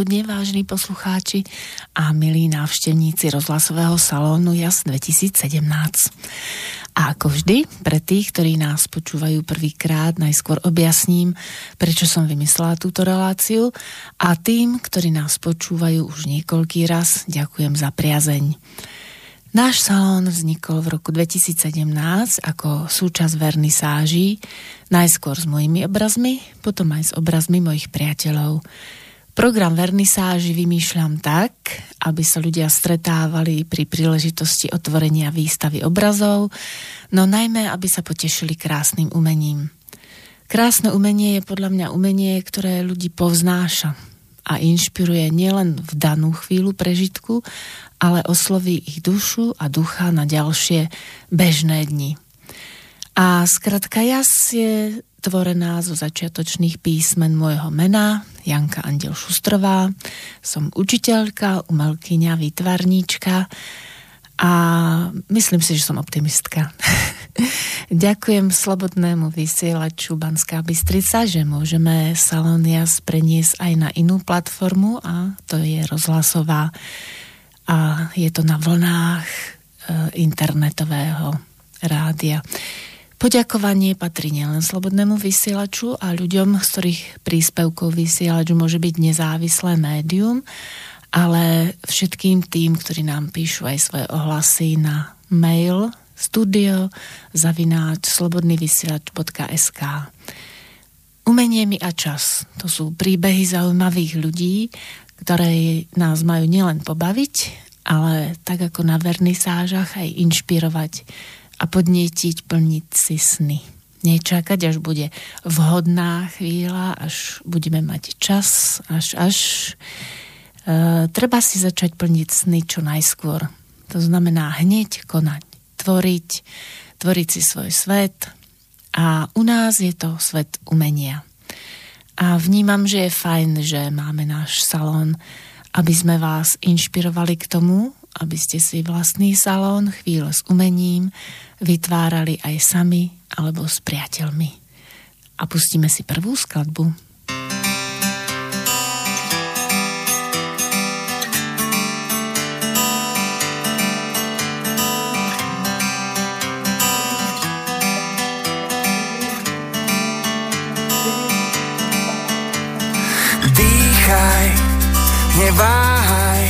Dobré predpoludne, vážni poslucháči a milí návštevníci rozhlasového salónu JAS 2017. A ako vždy, pre tých, ktorí nás počúvajú prvýkrát, najskôr objasním, prečo som vymyslela túto reláciu a tým, ktorí nás počúvajú už niekoľký raz, ďakujem za priazeň. Náš salón vznikol v roku 2017 ako súčasť vernisáží, najskôr s mojimi obrazmi, potom aj s obrazmi mojich priateľov. Program vernisáži vymýšľam tak, aby sa ľudia stretávali pri príležitosti otvorenia výstavy obrazov, no najmä, aby sa potešili krásnym umením. Krásne umenie je podľa mňa umenie, ktoré ľudí povznáša a inšpiruje nielen v danú chvíľu prežitku, ale osloví ich dušu a ducha na ďalšie bežné dni. A skratka jas je tvorená zo začiatočných písmen môjho mena, Janka Andel Šustrová. Som učiteľka, umelkyňa, výtvarníčka a myslím si, že som optimistka. Ďakujem slobodnému vysielaču Banská Bystrica, že môžeme Salonias preniesť aj na inú platformu a to je rozhlasová a je to na vlnách e, internetového rádia. Poďakovanie patrí nielen slobodnému vysielaču a ľuďom, z ktorých príspevkov vysielač môže byť nezávislé médium, ale všetkým tým, ktorí nám píšu aj svoje ohlasy na mail studio zavináč slobodnyvysielač.sk Umenie mi a čas. To sú príbehy zaujímavých ľudí, ktoré nás majú nielen pobaviť, ale tak ako na vernisážach aj inšpirovať a podnietiť plniť si sny. Nečakať, až bude vhodná chvíľa, až budeme mať čas, až až. E, treba si začať plniť sny čo najskôr. To znamená hneď konať, tvoriť, tvoriť si svoj svet a u nás je to svet umenia. A vnímam, že je fajn, že máme náš salón, aby sme vás inšpirovali k tomu, aby ste si vlastný salón chvíľu s umením vytvárali aj sami alebo s priateľmi. A pustíme si prvú skladbu. Neváhaj,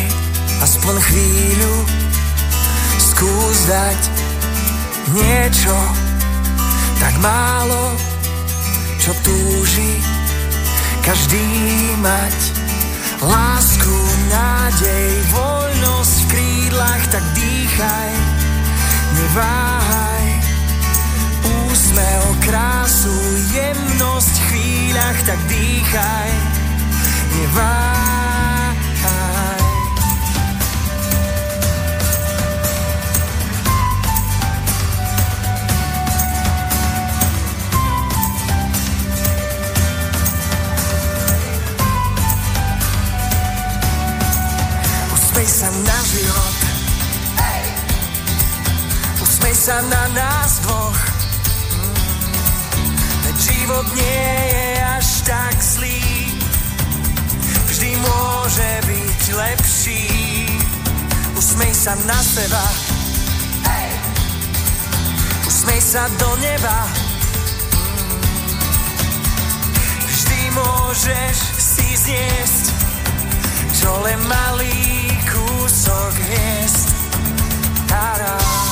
aspoň chvíľu skús dať niečo tak málo, čo túži každý mať. Lásku, nádej, voľnosť v krídlach, tak dýchaj, neváhaj. Úsmev, krásu, jemnosť v chvíľach, tak dýchaj, neváhaj. Usmej sa na život. Usmej sa na nás dvoch. Veď život nie je až tak zlý. Vždy môže byť lepší. Usmej sa na seba. Usmej sa do neba. Vždy môžeš si zniesť čo len malý sorgues. Tarán.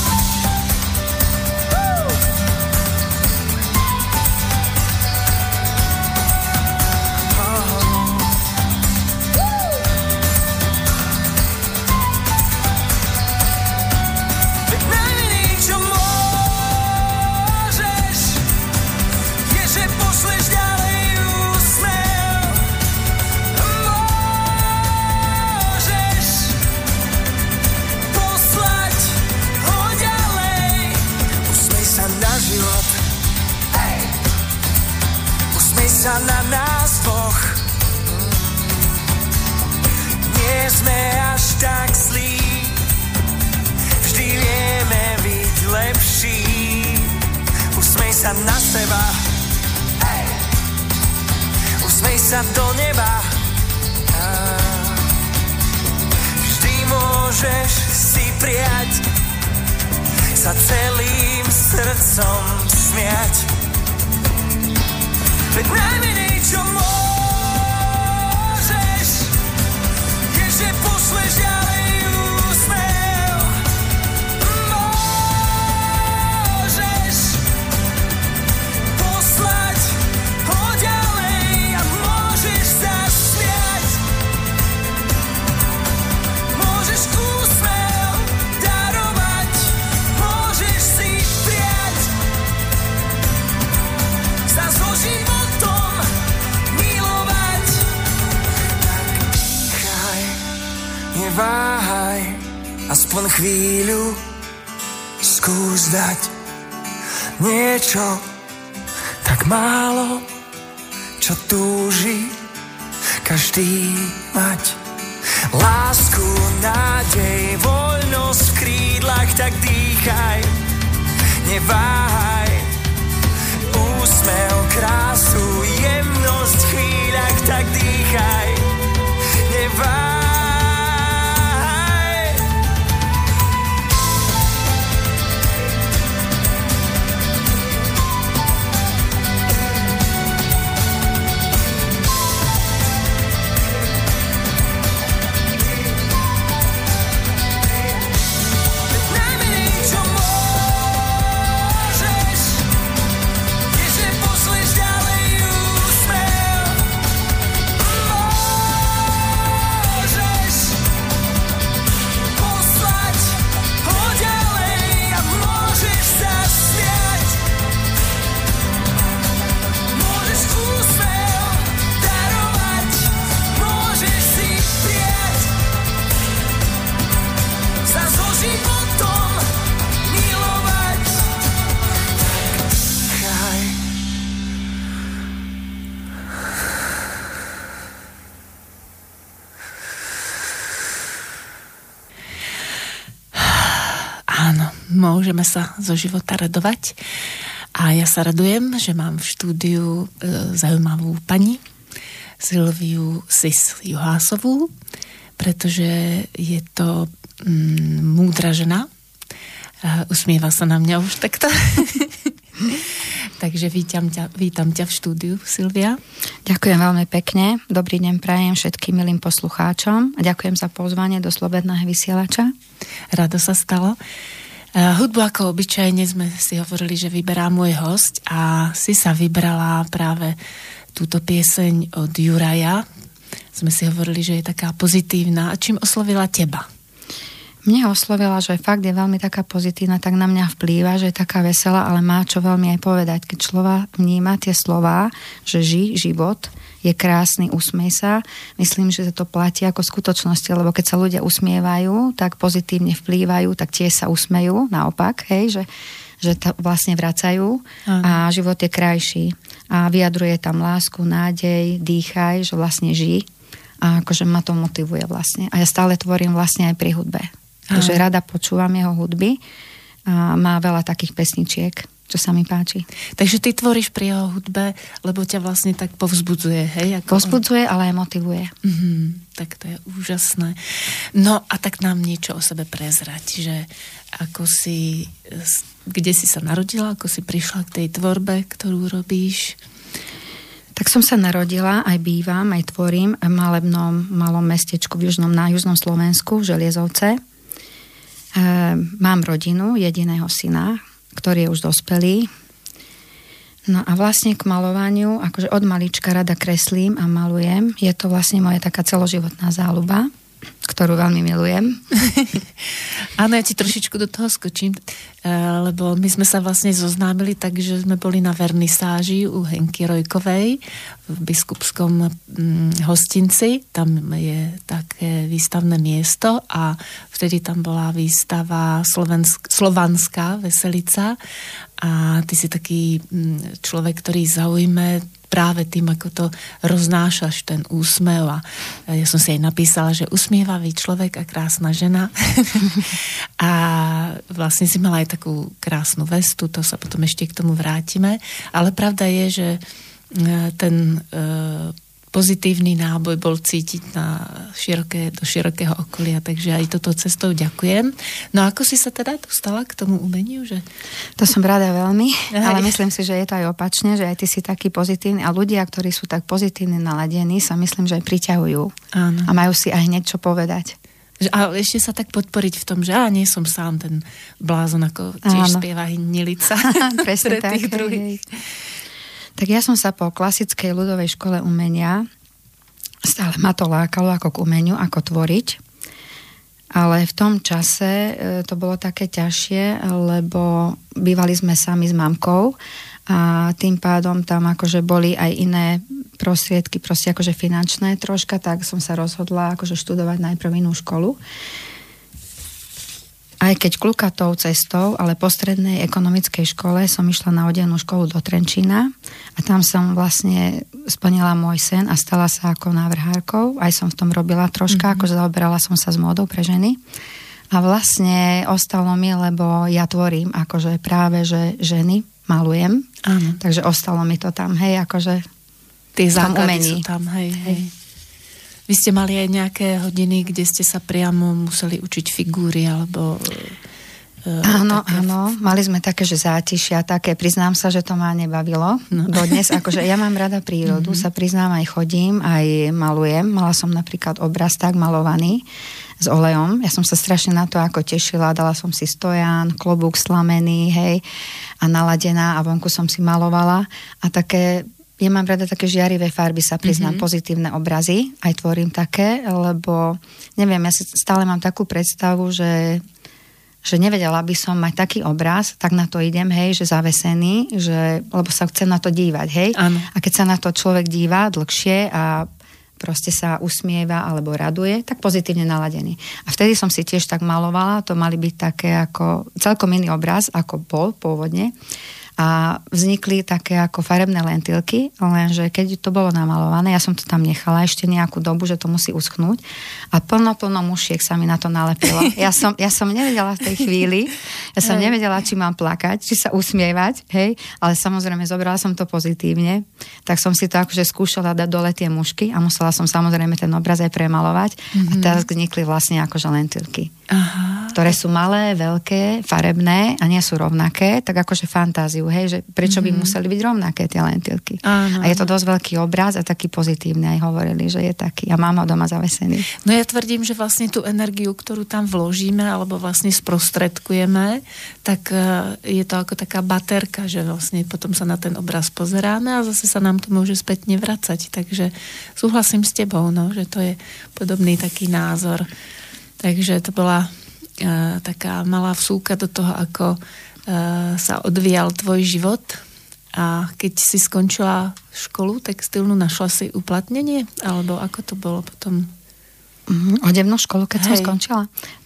sa na nás dvoch. Nie sme až tak zlí, vždy vieme byť lepší. Usmej sa na seba, hey! usmej sa do neba. Vždy môžeš si prijať sa celým srdcom smiať Veď najmenej, čo môžeš, je, že pošleš neváhaj, aspoň chvíľu skús dať niečo tak málo, čo túži každý mať. Lásku, nádej, voľnosť v krídlach, tak dýchaj, neváhaj. Úsmev, krásu, jemnosť v chvíľach, tak dýchaj, neváhaj. Zo života radovať. A ja sa radujem, že mám v štúdiu e, zaujímavú pani, Silviu Sis Juhásovú, pretože je to mm, múdra žena. E, usmieva sa na mňa už takto. Takže vítam ťa, vítam ťa v štúdiu, Silvia. Ďakujem veľmi pekne. Dobrý deň prajem všetkým milým poslucháčom a ďakujem za pozvanie do Slobodného vysielača. Rado sa stalo. Hudbu ako obyčajne sme si hovorili, že vyberá môj host a si sa vybrala práve túto pieseň od Juraja. Sme si hovorili, že je taká pozitívna. A čím oslovila teba? Mne oslovila, že fakt je veľmi taká pozitívna, tak na mňa vplýva, že je taká veselá, ale má čo veľmi aj povedať. Keď človek vníma tie slova, že ži, život, je krásny, usmej sa. Myslím, že to platí ako skutočnosti, lebo keď sa ľudia usmievajú, tak pozitívne vplývajú, tak tie sa usmejú, naopak, hej, že, že to vlastne vracajú a život je krajší. A vyjadruje tam lásku, nádej, dýchaj, že vlastne ži. A akože ma to motivuje vlastne. A ja stále tvorím vlastne aj pri hudbe. Takže rada počúvam jeho hudby a má veľa takých pesničiek čo sa mi páči. Takže ty tvoríš pri jeho hudbe, lebo ťa vlastne tak povzbudzuje, hej? Ako povzbudzuje, on... ale aj motivuje. Mm-hmm, tak to je úžasné. No a tak nám niečo o sebe prezrať, že ako si, kde si sa narodila, ako si prišla k tej tvorbe, ktorú robíš? Tak som sa narodila, aj bývam, aj tvorím v malebnom malom mestečku v južnom, na južnom Slovensku, v Želiezovce. E, mám rodinu, jediného syna, ktorý je už dospelý. No a vlastne k malovaniu, akože od malička rada kreslím a malujem. Je to vlastne moja taká celoživotná záľuba ktorú veľmi milujem. Áno, ja ti trošičku do toho skočím, eh, lebo my sme sa vlastne zoznámili tak, že sme boli na vernisáži u Henky Rojkovej v biskupskom mm, hostinci. Tam je také výstavné miesto a vtedy tam bola výstava Slovensk- Slovanská veselica a ty si taký mm, človek, ktorý zaujme práve tým, ako to roznášaš, ten úsmev. A ja som si aj napísala, že usmievavý človek a krásna žena. A vlastne si mala aj takú krásnu vestu, to sa potom ešte k tomu vrátime, ale pravda je, že e, ten e, pozitívny náboj bol cítiť na široké, do širokého okolia, takže aj toto cestou ďakujem. No ako si sa teda dostala k tomu umeniu? Že... To som rada veľmi, aj. ale myslím si, že je to aj opačne, že aj ty si taký pozitívny a ľudia, ktorí sú tak pozitívne naladení, sa myslím, že aj priťahujú Áno. a majú si aj hneď čo povedať. A ešte sa tak podporiť v tom, že á, nie som sám ten blázon, ako tiež Áno. spieva Hnilica. Presne tak. Tých druhých. Tak ja som sa po klasickej ľudovej škole umenia, stále ma to lákalo ako k umeniu, ako tvoriť, ale v tom čase e, to bolo také ťažšie, lebo bývali sme sami s mamkou a tým pádom tam akože boli aj iné prostriedky, proste akože finančné troška, tak som sa rozhodla akože študovať najprv inú školu aj keď klukatou cestou, ale po strednej ekonomickej škole som išla na odenú školu do Trenčína a tam som vlastne splnila môj sen a stala sa ako návrhárkou. Aj som v tom robila troška, mm-hmm. akože zaoberala som sa s módou pre ženy. A vlastne ostalo mi, lebo ja tvorím akože práve, že ženy malujem. Áno. Takže ostalo mi to tam, hej, akože Tie základy sú tam, hej, hej. hej. Vy ste mali aj nejaké hodiny, kde ste sa priamo museli učiť figúry alebo... Uh, áno, také... áno, mali sme také, že zátišia, také, priznám sa, že to ma nebavilo. No. dodnes, akože ja mám rada prírodu, mm-hmm. sa priznám, aj chodím, aj malujem, mala som napríklad obraz tak malovaný s olejom, ja som sa strašne na to ako tešila, dala som si stojan, klobúk slamený, hej, a naladená a vonku som si malovala. A také ja mám rada také žiarivé farby, sa priznám, mm-hmm. pozitívne obrazy, aj tvorím také, lebo neviem, ja si stále mám takú predstavu, že že nevedela by som mať taký obraz, tak na to idem, hej, že zavesený, že, lebo sa chcem na to dívať, hej. Ano. A keď sa na to človek díva dlhšie a proste sa usmieva alebo raduje, tak pozitívne naladený. A vtedy som si tiež tak malovala, to mali byť také ako celkom iný obraz, ako bol pôvodne a vznikli také ako farebné lentilky, lenže keď to bolo namalované, ja som to tam nechala ešte nejakú dobu, že to musí uschnúť a plno, plno mušiek sa mi na to nalepilo. Ja som, ja som nevedela v tej chvíli, ja som nevedela, či mám plakať, či sa usmievať, hej, ale samozrejme zobrala som to pozitívne, tak som si to akože skúšala dať dole tie mušky a musela som samozrejme ten obraz aj premalovať mm-hmm. a mhm. teraz vznikli vlastne akože lentilky. Aha. Ktoré sú malé, veľké, farebné a nie sú rovnaké, tak akože fantáziu hej, že prečo by mm-hmm. museli byť rovnaké tie lentilky. Áno, a je to dosť veľký obraz a taký pozitívny aj hovorili, že je taký. A mám ho doma zavesený. No ja tvrdím, že vlastne tú energiu, ktorú tam vložíme alebo vlastne sprostredkujeme, tak e, je to ako taká baterka, že vlastne potom sa na ten obraz pozeráme a zase sa nám to môže spätne vracať. Takže súhlasím s tebou, no, že to je podobný taký názor. Takže to bola uh, taká malá vsúka do toho, ako Eh, sa odvíjal tvoj život a keď si skončila školu textilnú, našla si uplatnenie? Alebo ako to bolo potom? Mm, odevnú školu, keď Hej. som skončila,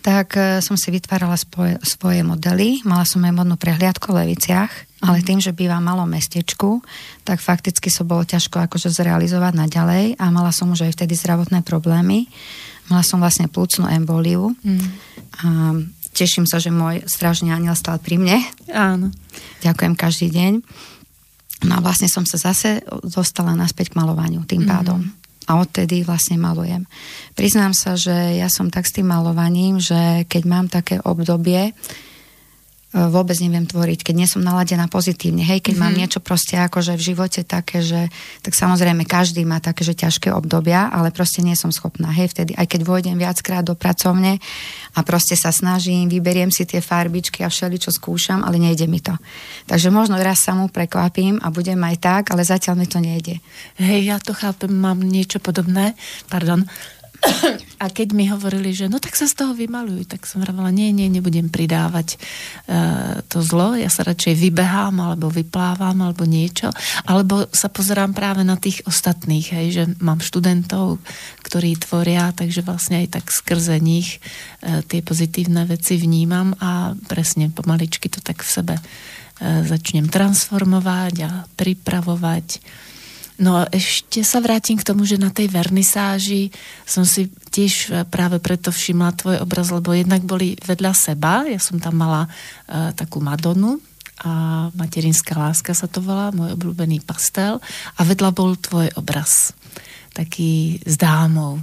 tak uh, som si vytvárala spoje, svoje modely. Mala som aj modnú prehliadku v Leviciach, ale tým, že bývam malom mestečku, tak fakticky so bolo ťažko akože zrealizovať naďalej a mala som už aj vtedy zdravotné problémy. Mala som vlastne plúcnú emboliu mm. a teším sa, že môj strážny aniel stal pri mne. Áno. Ďakujem každý deň. No a vlastne som sa zase dostala naspäť k malovaniu tým mm-hmm. pádom. A odtedy vlastne malujem. Priznám sa, že ja som tak s tým malovaním, že keď mám také obdobie, vôbec neviem tvoriť, keď nie som naladená pozitívne. Hej, keď mm-hmm. mám mhm. niečo proste akože v živote také, že tak samozrejme každý má také, že ťažké obdobia, ale proste nie som schopná. Hej, vtedy, aj keď vojdem viackrát do pracovne a proste sa snažím, vyberiem si tie farbičky a všeli, čo skúšam, ale nejde mi to. Takže možno raz sa mu prekvapím a budem aj tak, ale zatiaľ mi to nejde. Hej, ja to chápem, mám niečo podobné. Pardon a keď mi hovorili, že no tak sa z toho vymalujú, tak som hovorila, nie, nie, nebudem pridávať uh, to zlo, ja sa radšej vybehám, alebo vyplávam, alebo niečo, alebo sa pozerám práve na tých ostatných, hej, že mám študentov, ktorí tvoria, takže vlastne aj tak skrze nich uh, tie pozitívne veci vnímam a presne pomaličky to tak v sebe uh, začnem transformovať a pripravovať No ešte sa vrátim k tomu, že na tej vernisáži som si tiež e, práve preto všimla tvoj obraz, lebo jednak boli vedľa seba, ja som tam mala uh, takú Madonu, a Materinská láska sa to volá, môj obľúbený pastel a vedľa bol tvoj obraz. taký s dámou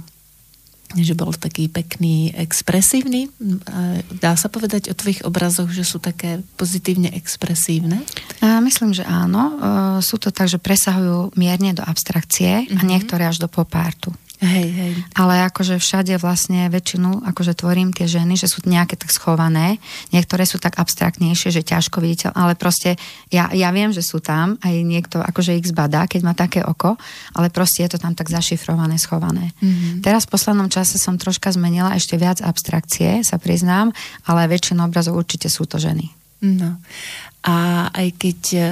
že bol taký pekný, expresívny. Dá sa povedať o tvojich obrazoch, že sú také pozitívne expresívne? A myslím, že áno. Sú to tak, že presahujú mierne do abstrakcie mm-hmm. a mhm. niektoré až do popártu. Hej, hej. Ale akože všade vlastne väčšinu akože tvorím tie ženy, že sú nejaké tak schované, niektoré sú tak abstraktnejšie, že ťažko viditeľ, ale proste ja, ja viem, že sú tam, aj niekto akože ich zbadá, keď má také oko, ale proste je to tam tak zašifrované, schované. Mm-hmm. Teraz v poslednom čase som troška zmenila ešte viac abstrakcie, sa priznám, ale väčšinu obrazov určite sú to ženy. No. A aj keď uh,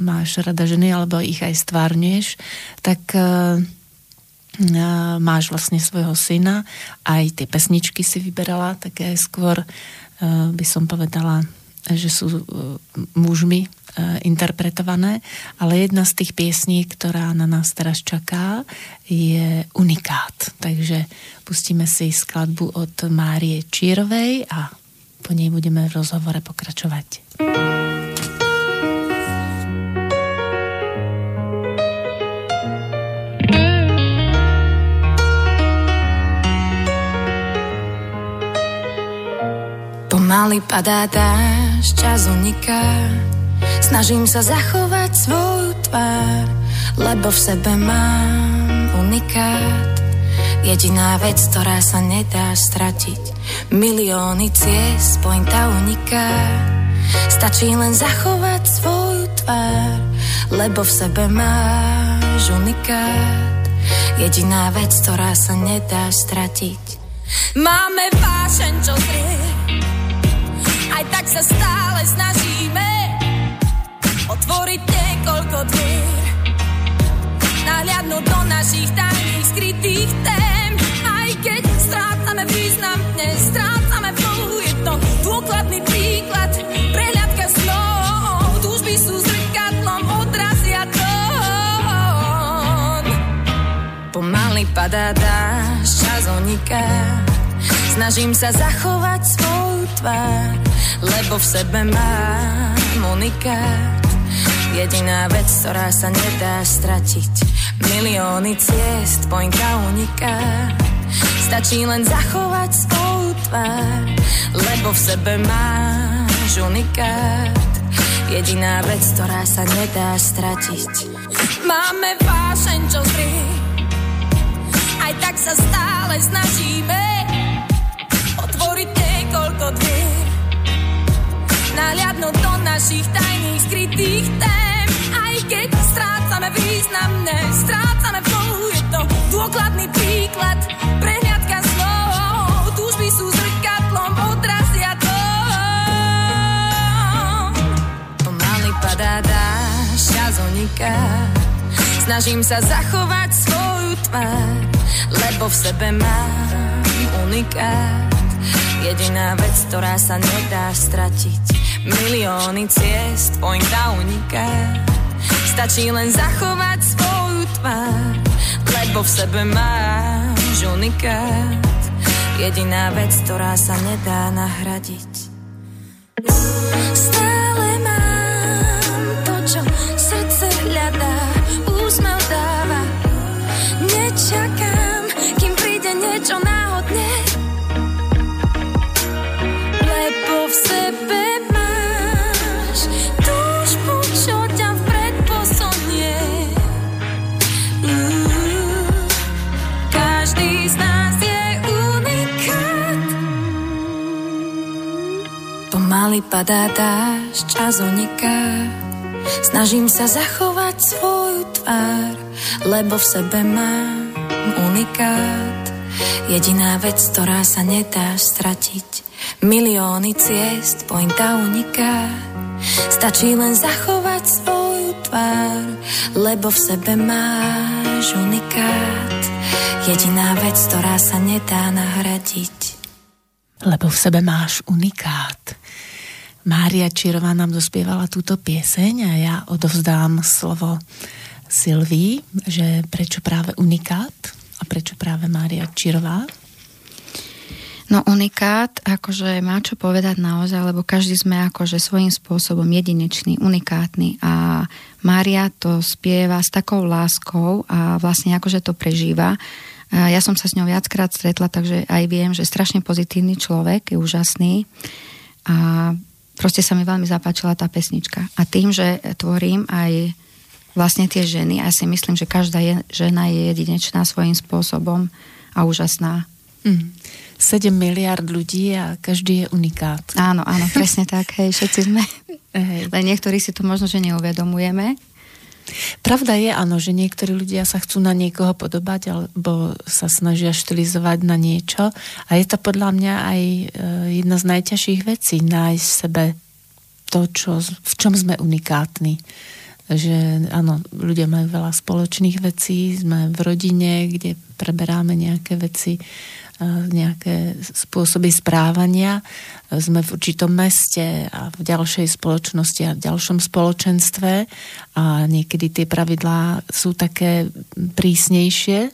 máš rada ženy, alebo ich aj stvárňuješ, tak uh, máš vlastne svojho syna, aj tie pesničky si vyberala, také skôr by som povedala, že sú mužmi interpretované, ale jedna z tých piesní, ktorá na nás teraz čaká, je unikát. Takže pustíme si skladbu od Márie Čírovej a po nej budeme v rozhovore pokračovať. Pomaly padá dáš, čas uniká. Snažím sa zachovať svoju tvár Lebo v sebe mám unikát. Jediná vec, ktorá sa nedá stratiť Milióny ciest, pointa uniká. Stačí len zachovať svoju tvár Lebo v sebe máš unikát. Jediná vec, ktorá sa nedá stratiť. Máme vášeň, čo zrie aj tak sa stále snažíme otvoriť niekoľko dvier. Nahliadnúť do našich tajných skrytých tém. Aj keď strácame význam, dnes strácame. Je to dôkladný príklad, prehľadka snov. Túžby sú zrkadlom, odrazia tón. Pomaly padá dáš, čas oniká. Snažím sa zachovať svoju tvár lebo v sebe mám unikát. Jediná vec, ktorá sa nedá stratiť. Milióny ciest, pointa uniká. Stačí len zachovať svoju tvár, lebo v sebe máš unikát. Jediná vec, ktorá sa nedá stratiť. Máme vášeň, čo zrie, aj tak sa stále snažíme niekoľko dvier nahliadnúť do našich tajných skrytých tém. Aj keď strácame významné, strácame flow, je to dôkladný príklad, prehliadka slov, túžby sú zrkadlom, odrazia to. Pomaly padá dáš, čas snažím sa zachovať svoju tvár, lebo v sebe mám unikát. Jediná vec, ktorá sa nedá stratiť Milióny ciest, pointa uniká. Stačí len zachovať svoju tvár, lebo v sebe máš unikát. Jediná vec, ktorá sa nedá nahradiť. Stále mám Pomaly padá dáš, čas uniká. Snažím sa zachovať svoju tvár, lebo v sebe mám unikát. Jediná vec, ktorá sa nedá stratiť. Milióny ciest, pointa uniká. Stačí len zachovať svoju tvár, lebo v sebe máš unikát. Jediná vec, ktorá sa nedá nahradiť. Lebo v sebe máš unikát. Mária Čirová nám dospievala túto pieseň a ja odovzdám slovo Silvii, že prečo práve unikát a prečo práve Mária Čirová? No unikát, akože má čo povedať naozaj, lebo každý sme akože svojím spôsobom jedinečný, unikátny a Mária to spieva s takou láskou a vlastne akože to prežíva. Ja som sa s ňou viackrát stretla, takže aj viem, že strašne pozitívny človek, je úžasný a proste sa mi veľmi zapáčila tá pesnička. A tým, že tvorím aj vlastne tie ženy, a ja si myslím, že každá je, žena je jedinečná svojím spôsobom a úžasná. Mm. 7 miliard ľudí a každý je unikát. Áno, áno, presne tak. Hej, všetci sme. Hej. Len niektorí si to možno, že neuvedomujeme. Pravda je, áno, že niektorí ľudia sa chcú na niekoho podobať alebo sa snažia štilizovať na niečo. A je to podľa mňa aj e, jedna z najťažších vecí nájsť v sebe to, čo, v čom sme unikátni. Že áno, ľudia majú veľa spoločných vecí, sme v rodine, kde preberáme nejaké veci nejaké spôsoby správania. Sme v určitom meste a v ďalšej spoločnosti a v ďalšom spoločenstve a niekedy tie pravidlá sú také prísnejšie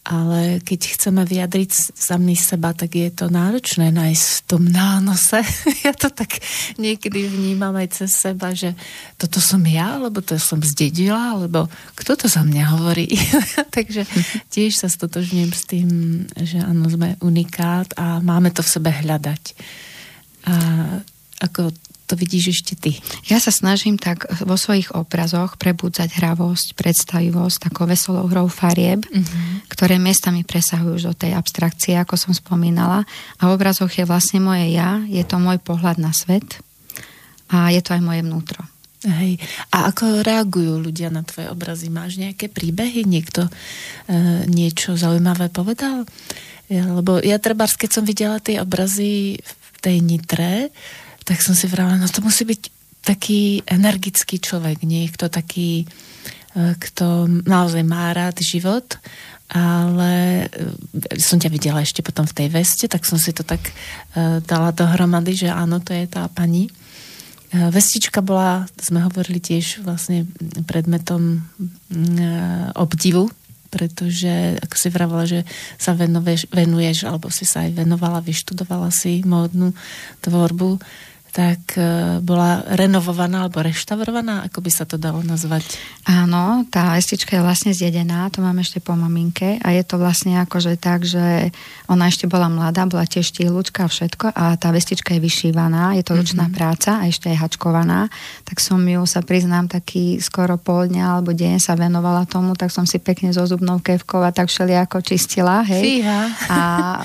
ale keď chceme vyjadriť sami seba, tak je to náročné nájsť v tom nánose. ja to tak niekedy vnímam aj cez seba, že toto som ja, alebo to som zdedila, alebo kto to za mňa hovorí. Takže tiež sa stotožňujem s tým, že áno, sme unikát a máme to v sebe hľadať. A ako to vidíš ešte ty? Ja sa snažím tak vo svojich obrazoch prebudzať hravosť, predstavivosť, takou veselou hrou farieb, uh-huh. ktoré miestami presahujú už do tej abstrakcie, ako som spomínala. A v obrazoch je vlastne moje ja, je to môj pohľad na svet a je to aj moje vnútro. Hej. A ako reagujú ľudia na tvoje obrazy? Máš nejaké príbehy? Niekto e, niečo zaujímavé povedal? Ja, lebo ja trebárs, keď som videla tie obrazy v tej Nitre, tak som si vravela, no to musí byť taký energický človek, niekto taký, e, kto naozaj má rád život, ale e, som ťa videla ešte potom v tej veste, tak som si to tak uh, dala dohromady, že áno, to je tá pani. Vestička bola, sme hovorili tiež vlastne predmetom uh, obdivu, pretože ako si vravila, že sa venuješ, venuješ, alebo si sa aj venovala, vyštudovala si módnu tvorbu, tak e, bola renovovaná alebo reštaurovaná, ako by sa to dalo nazvať? Áno, tá estička je vlastne zjedená, to mám ešte po maminke a je to vlastne akože tak, že ona ešte bola mladá, bola tiež štýlučka a všetko a tá vestička je vyšívaná, je to ručná mm-hmm. práca a ešte je hačkovaná, tak som ju sa priznám taký skoro pol dňa alebo deň sa venovala tomu, tak som si pekne zo zubnou kevkou a tak všelijako čistila, hej. Fíha. A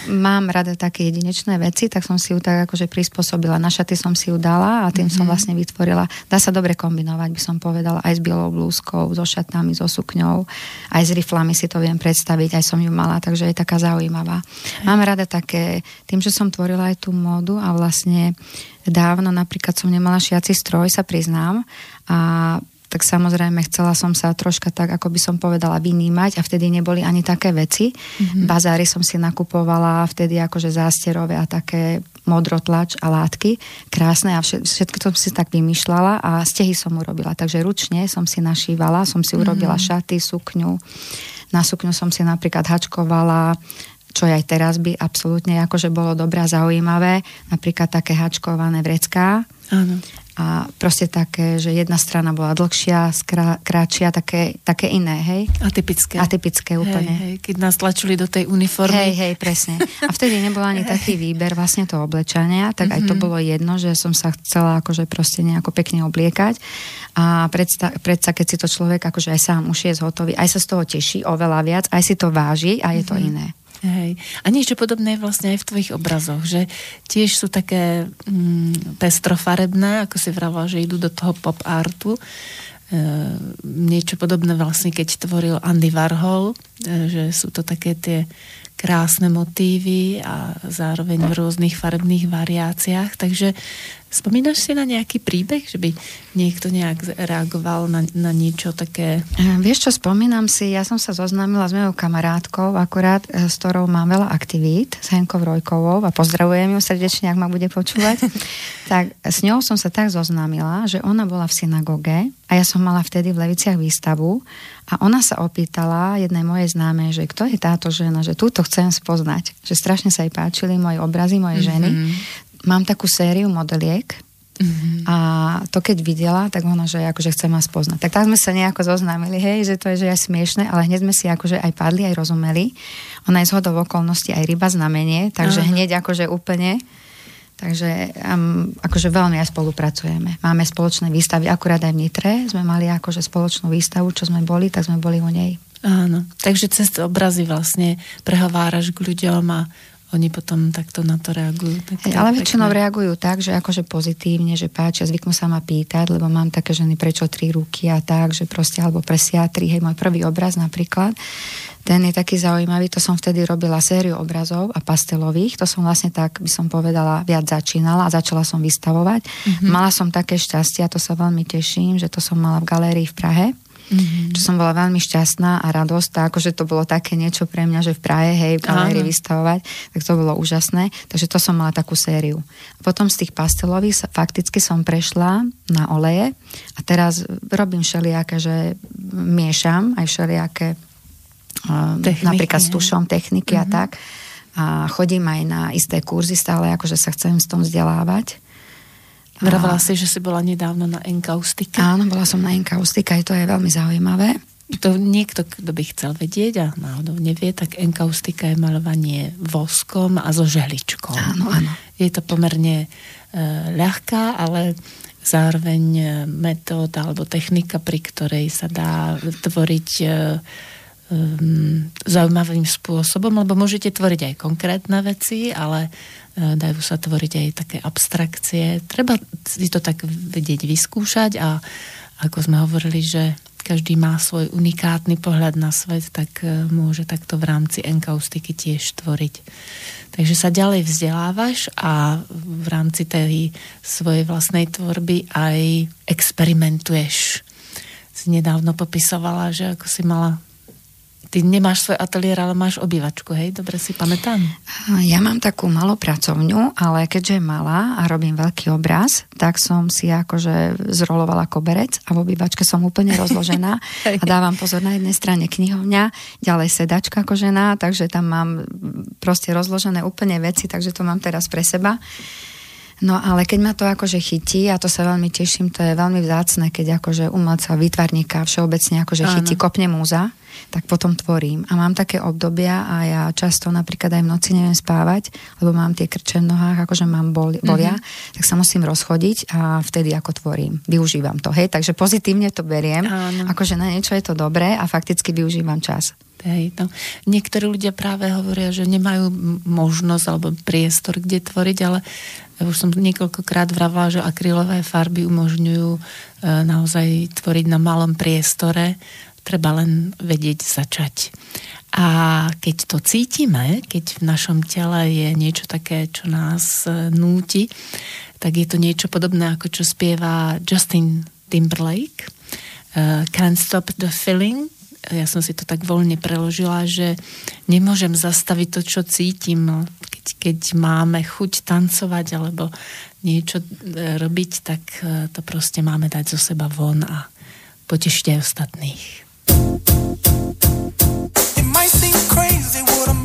mám rada také jedinečné veci, tak som si ju tak akože prispôsobila. Na šaty som si ju dala a tým mm-hmm. som mhm. vlastne vytvorila. Dá sa dobre kombinovať, by som povedala, aj s bielou blúzkou, so šatami, so sukňou, aj s riflami si to viem predstaviť, aj som ju mala, takže je taká zaujímavá. Mám rada také, tým, že som tvorila aj tú módu a vlastne dávno napríklad som nemala šiaci stroj, sa priznám, a tak samozrejme chcela som sa troška tak, ako by som povedala, vynímať a vtedy neboli ani také veci. Mm-hmm. Bazáry som si nakupovala vtedy akože zásterové a také modrotlač a látky krásne a všetko som si tak vymýšľala a stehy som urobila. Takže ručne som si našívala, som si urobila mm-hmm. šaty, sukňu. Na sukňu som si napríklad hačkovala čo aj teraz by absolútne akože bolo dobré a zaujímavé, napríklad také hačkované vrecká. Áno a proste také, že jedna strana bola dlhšia, skrá, kráčia, také, také iné, hej? Atypické. Atypické úplne. Hej, hej, keď nás tlačili do tej uniformy. Hej, hej, presne. A vtedy nebol ani taký výber vlastne to oblečania, tak mm-hmm. aj to mhm. bolo jedno, že som sa chcela akože proste nejako pekne obliekať a predsa, predsa keď si to človek akože aj sám už je zhotový, aj sa z toho teší oveľa viac, aj si to váži a je to mm-hmm. iné. Hej. A niečo podobné je vlastne aj v tvojich obrazoch, že tiež sú také mm, pestrofarebné, ako si vravala, že idú do toho pop artu. E, niečo podobné vlastne, keď tvoril Andy Warhol, e, že sú to také tie krásne motívy a zároveň v rôznych farebných variáciách. Takže Spomínaš si na nejaký príbeh, že by niekto nejak reagoval na, na niečo také? Eh, vieš čo, spomínam si, ja som sa zoznámila s mojou kamarátkou, akurát eh, s ktorou mám veľa aktivít, s Henkou Rojkovou a pozdravujem ju srdečne, ak ma bude počúvať. tak s ňou som sa tak zoznámila, že ona bola v synagóge a ja som mala vtedy v Leviciach výstavu a ona sa opýtala jednej mojej známej, že kto je táto žena, že túto chcem spoznať. Že strašne sa jej páčili moje obrazy, moje ženy. Mám takú sériu modeliek Mm-hmm. A to keď videla, tak ona, že akože chce ma spoznať. Tak tak sme sa nejako zoznámili, hej, že to je, že je smiešne, ale hneď sme si akože aj padli, aj rozumeli. Ona je zhodou okolností aj ryba znamenie, takže Aha. hneď akože úplne. Takže um, akože veľmi aj spolupracujeme. Máme spoločné výstavy, akurát aj v Nitre sme mali akože spoločnú výstavu, čo sme boli, tak sme boli u nej. Áno, takže cez obrazy vlastne prehováraš k ľuďom a oni potom takto na to reagujú. Tak ale väčšinou reagujú tak, že akože pozitívne, že páčia, zvyknú sa ma pýtať, lebo mám také ženy, prečo tri ruky a tak, že proste, alebo presiatri, hej, môj prvý obraz napríklad, ten je taký zaujímavý, to som vtedy robila sériu obrazov a pastelových, to som vlastne tak, by som povedala, viac začínala a začala som vystavovať. Mm-hmm. Mala som také šťastie a to sa veľmi teším, že to som mala v galérii v Prahe Mm-hmm. Čo som bola veľmi šťastná a radosť, tak akože to bolo také niečo pre mňa, že v Prahe, hej, v galérii vystavovať, tak to bolo úžasné. Takže to som mala takú sériu. Potom z tých pastelových fakticky som prešla na oleje a teraz robím všelijaké, že miešam aj všelijaké Techniky, napríklad s tušom, techniky mm-hmm. a mhm. tak. A chodím aj na isté kurzy stále, akože sa chcem s tom vzdelávať. Vravela si, že si bola nedávno na enkaustike. Áno, bola som na enkaustike, to je veľmi zaujímavé. To niekto, kto by chcel vedieť a náhodou nevie, tak enkaustika je malovanie voskom a so žehličkou. Áno, áno. Je to pomerne e, ľahká, ale zároveň e, metóda alebo technika, pri ktorej sa dá tvoriť e, um, zaujímavým spôsobom, lebo môžete tvoriť aj konkrétne veci, ale uh, dajú sa tvoriť aj také abstrakcie. Treba si to tak vedieť vyskúšať a ako sme hovorili, že každý má svoj unikátny pohľad na svet, tak uh, môže takto v rámci enkaustiky tiež tvoriť. Takže sa ďalej vzdelávaš a v rámci tej svojej vlastnej tvorby aj experimentuješ. Si nedávno popisovala, že ako si mala Ty nemáš svoj ateliér, ale máš obývačku, hej? Dobre si pamätám? Ja mám takú malú pracovňu, ale keďže je malá a robím veľký obraz, tak som si akože zrolovala koberec a v obývačke som úplne rozložená a dávam pozor na jednej strane knihovňa, ďalej sedačka ako žena, takže tam mám proste rozložené úplne veci, takže to mám teraz pre seba. No ale keď ma to akože chytí, a to sa veľmi teším, to je veľmi vzácne, keď akože umelca, výtvarníka všeobecne akože Áno. chytí, kopne múza, tak potom tvorím. A mám také obdobia a ja často napríklad aj v noci neviem spávať, lebo mám tie krče v nohách, akože mám bol, bolia, mm-hmm. tak sa musím rozchodiť a vtedy ako tvorím. Využívam to, hej, takže pozitívne to beriem, Áno. akože na niečo je to dobré a fakticky využívam čas. Hej, no. Niektorí ľudia práve hovoria, že nemajú možnosť alebo priestor, kde tvoriť, ale už som niekoľkokrát vravila, že akrylové farby umožňujú e, naozaj tvoriť na malom priestore. Treba len vedieť začať. A keď to cítime, keď v našom tele je niečo také, čo nás e, núti, tak je to niečo podobné, ako čo spieva Justin Timberlake. Uh, Can't Stop the Feeling ja som si to tak voľne preložila, že nemôžem zastaviť to, čo cítim. Keď, keď máme chuť tancovať alebo niečo e, robiť, tak e, to proste máme dať zo seba von a potešiť aj ostatných. It might seem crazy what I'm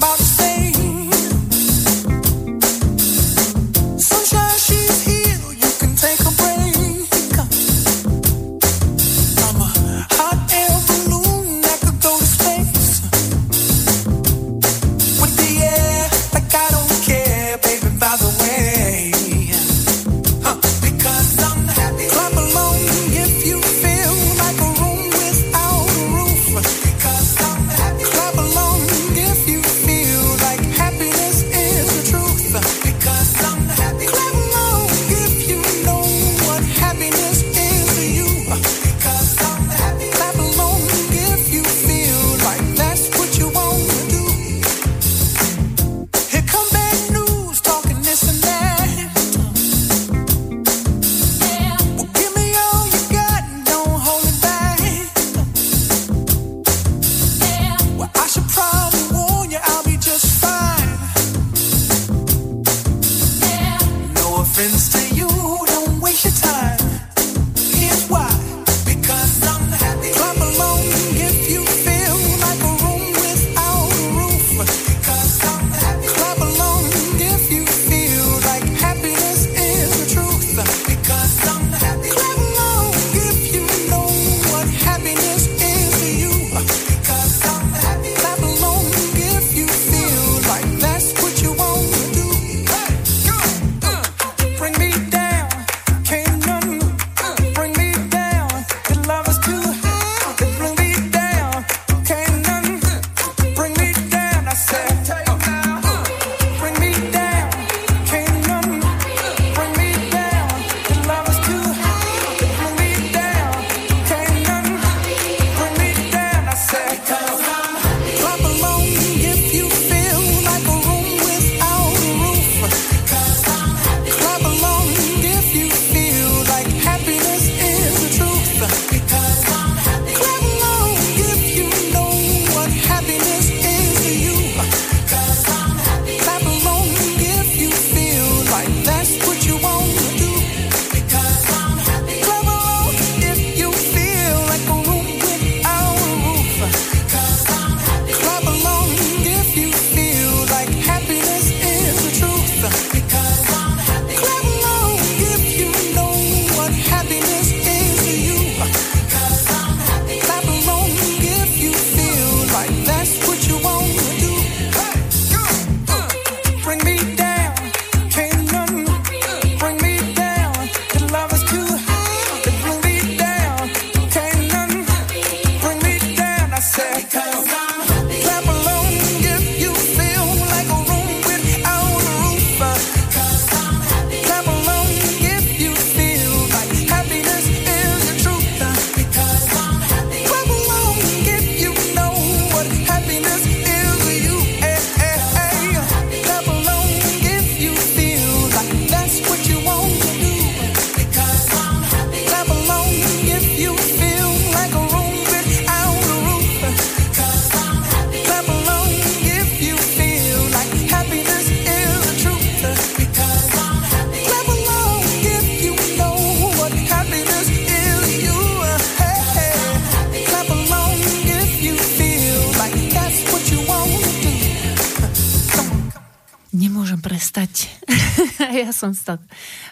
prestať. ja som sa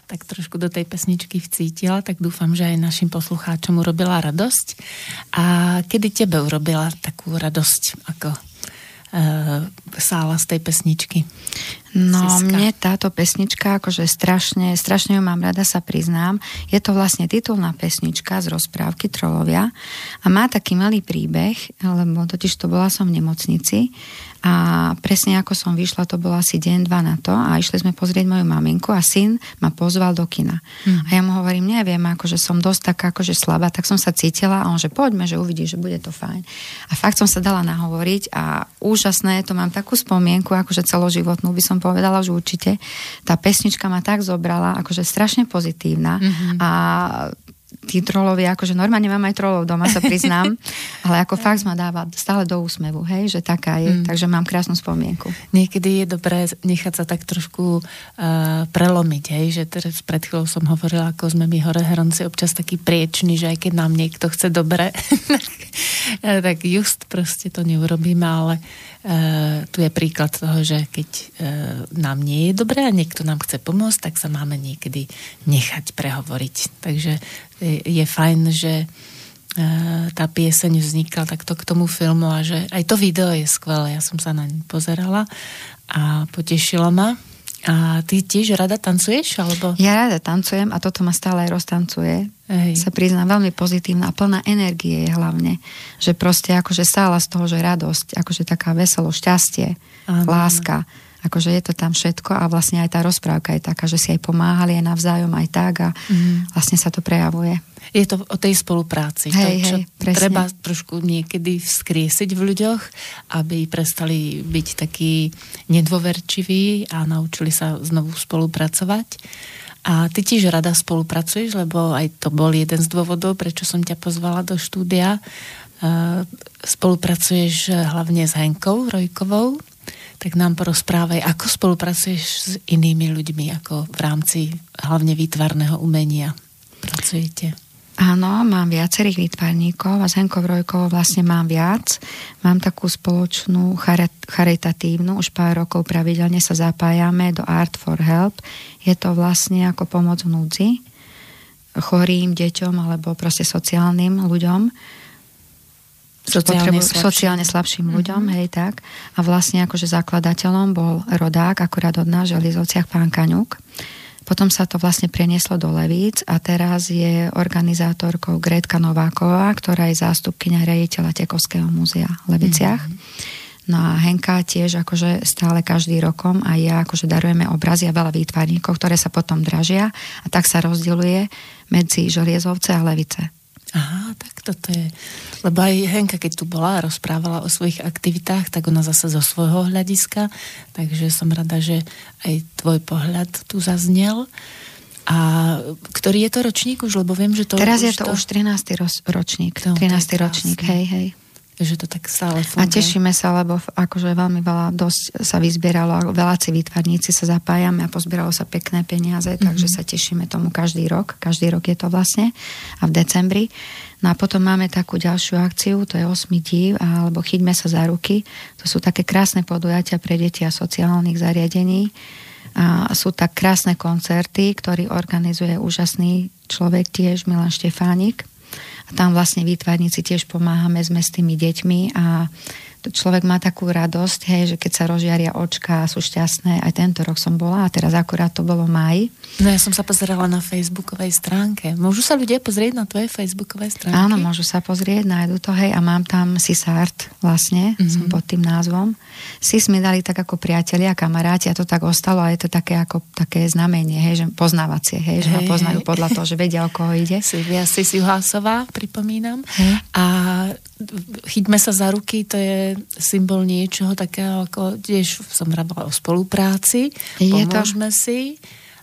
tak trošku do tej pesničky vcítila, tak dúfam, že aj našim poslucháčom urobila radosť. A kedy tebe urobila takú radosť ako uh, sála z tej pesničky? No, Siska. mne táto pesnička, akože strašne, strašne ju mám rada, sa priznám. Je to vlastne titulná pesnička z rozprávky Trolovia a má taký malý príbeh, lebo totiž to bola som v nemocnici a presne ako som vyšla, to bolo asi deň, dva na to a išli sme pozrieť moju maminku a syn ma pozval do kina. Mm. A ja mu hovorím, neviem, akože som dosť taká akože slabá, tak som sa cítila a on, že poďme, že uvidí, že bude to fajn. A fakt som sa dala nahovoriť a úžasné, to mám takú spomienku, akože celoživotnú by som povedala, že určite. Tá pesnička ma tak zobrala, akože strašne pozitívna mm-hmm. a tí trolovia, akože normálne mám aj trolov doma, sa priznám, ale ako fakt ma dáva stále do úsmevu, hej, že taká je, mm. takže mám krásnu spomienku. Niekedy je dobré nechať sa tak trošku uh, prelomiť, hej, že teraz pred chvíľou som hovorila, ako sme my hore hronci občas taký prieční, že aj keď nám niekto chce dobre, tak just proste to neurobíme, ale Uh, tu je príklad toho, že keď uh, nám nie je dobré a niekto nám chce pomôcť, tak sa máme niekedy nechať prehovoriť. Takže je, je fajn, že tá pieseň vznikla takto k tomu filmu a že aj to video je skvelé. Ja som sa na ňu pozerala a potešilo ma. A ty tiež rada tancuješ? Alebo... Ja rada tancujem a toto ma stále aj roztancuje. Hej. Sa priznám, veľmi pozitívna a plná energie je hlavne. Že proste akože stála z toho, že radosť, akože taká veselo, šťastie, ano. láska. Akože je to tam všetko a vlastne aj tá rozprávka je taká, že si aj pomáhali aj navzájom aj tak a mm. vlastne sa to prejavuje. Je to o tej spolupráci. Hej, to, čo hej, treba trošku niekedy vzkriesiť v ľuďoch, aby prestali byť takí nedôverčiví a naučili sa znovu spolupracovať. A ty tiež rada spolupracuješ, lebo aj to bol jeden z dôvodov, prečo som ťa pozvala do štúdia. Spolupracuješ hlavne s Henkou Rojkovou, tak nám porozprávaj, ako spolupracuješ s inými ľuďmi, ako v rámci hlavne výtvarného umenia pracujete. Áno, mám viacerých výtvarníkov a s Henkou Rojkovou vlastne mám viac. Mám takú spoločnú charitatívnu, už pár rokov pravidelne sa zapájame do Art for Help. Je to vlastne ako pomoc v núdzi chorým deťom alebo proste sociálnym ľuďom sociálne slabším, sociálne slabším mm-hmm. ľuďom, hej, tak. A vlastne akože zakladateľom bol rodák, akurát od nás, Želizovciach, pán Kaňuk. Potom sa to vlastne prenieslo do Levíc a teraz je organizátorkou Gretka Nováková, ktorá je zástupkynia riaditeľa Tekovského múzea v Leviciach. Mm-hmm. No a Henka tiež akože stále každý rokom a ja akože darujeme obrazy a veľa výtvarníkov, ktoré sa potom dražia a tak sa rozdeľuje medzi Želiezovce a Levice. Aha, tak toto je... Lebo aj Henka, keď tu bola a rozprávala o svojich aktivitách, tak ona zase zo svojho hľadiska, takže som rada, že aj tvoj pohľad tu zaznel. A ktorý je to ročník už, lebo viem, že to... Teraz je to, to už 13. ročník. No, 13. ročník, hej, hej že to tak stále funguje. A tešíme sa, lebo akože veľmi veľa dosť sa vyzbieralo a veľaci výtvarníci sa zapájame a pozbieralo sa pekné peniaze, mm-hmm. takže sa tešíme tomu každý rok. Každý rok je to vlastne a v decembri. No a potom máme takú ďalšiu akciu, to je 8 dív, alebo Chyťme sa za ruky. To sú také krásne podujatia pre deti a sociálnych zariadení. A sú tak krásne koncerty, ktorý organizuje úžasný človek tiež, Milan Štefánik a tam vlastne výtvarníci tiež pomáhame, sme s tými deťmi a to človek má takú radosť, hej, že keď sa rozžiaria očka a sú šťastné. Aj tento rok som bola a teraz akurát to bolo maj. No ja som sa pozerala na facebookovej stránke. Môžu sa ľudia pozrieť na tvojej facebookovej stránke? Áno, môžu sa pozrieť, nájdu to, hej, a mám tam Sisart vlastne, mm-hmm. som pod tým názvom. Sis mi dali tak ako priatelia, kamaráti a to tak ostalo a je to také ako také znamenie, hej, že poznávacie, hej, že hey, ma poznajú podľa toho, že vedia, o koho ide. Silvia Sisjuhásová, pripomínam. Hey. A chyťme sa za ruky, to je symbol niečoho takého, ako tiež som vravila o spolupráci, je pomôžme to... si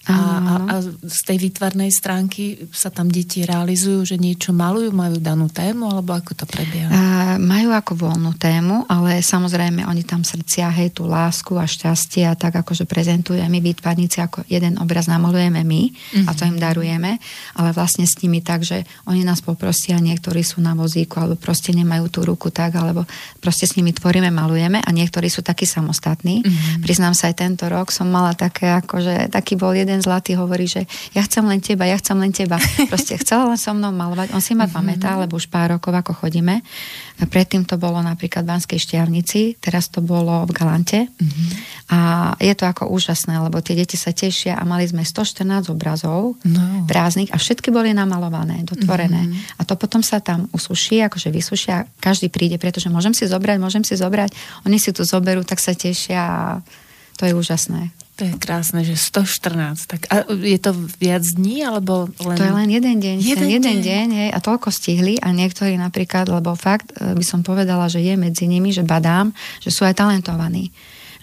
A, a, a z tej výtvarnej stránky sa tam deti realizujú, že niečo malujú, majú danú tému, alebo ako to prebieha? A, majú ako voľnú tému, ale samozrejme oni tam srdcia, hej, tú lásku a šťastie a tak akože prezentujeme my výtvarníci, ako jeden obraz namalujeme my mm-hmm. a to im darujeme, ale vlastne s nimi tak, že oni nás poprosia, niektorí sú na vozíku, alebo proste nemajú tú ruku tak, alebo proste s nimi tvoríme, malujeme a niektorí sú takí samostatní. Mm-hmm. Priznám sa, aj tento rok som mala také, akože taký bol jeden jeden zlatý hovorí, že ja chcem len teba, ja chcem len teba. Proste chcel len so mnou malovať. On si ma mm-hmm. pamätá, lebo už pár rokov ako chodíme. A predtým to bolo napríklad v Banskej Štiavnici, teraz to bolo v Galante. Mm-hmm. A je to ako úžasné, lebo tie deti sa tešia a mali sme 114 obrazov no. prázdnych a všetky boli namalované, dotvorené. Mm-hmm. A to potom sa tam usuší, akože vysušia, každý príde, pretože môžem si zobrať, môžem si zobrať. Oni si to zoberú, tak sa tešia a to je úžasné. To je krásne, že 114. Tak a je to viac dní, alebo len... To je len jeden deň. Jeden, ten jeden deň, deň hej, a toľko stihli a niektorí napríklad, lebo fakt e, by som povedala, že je medzi nimi, že badám, že sú aj talentovaní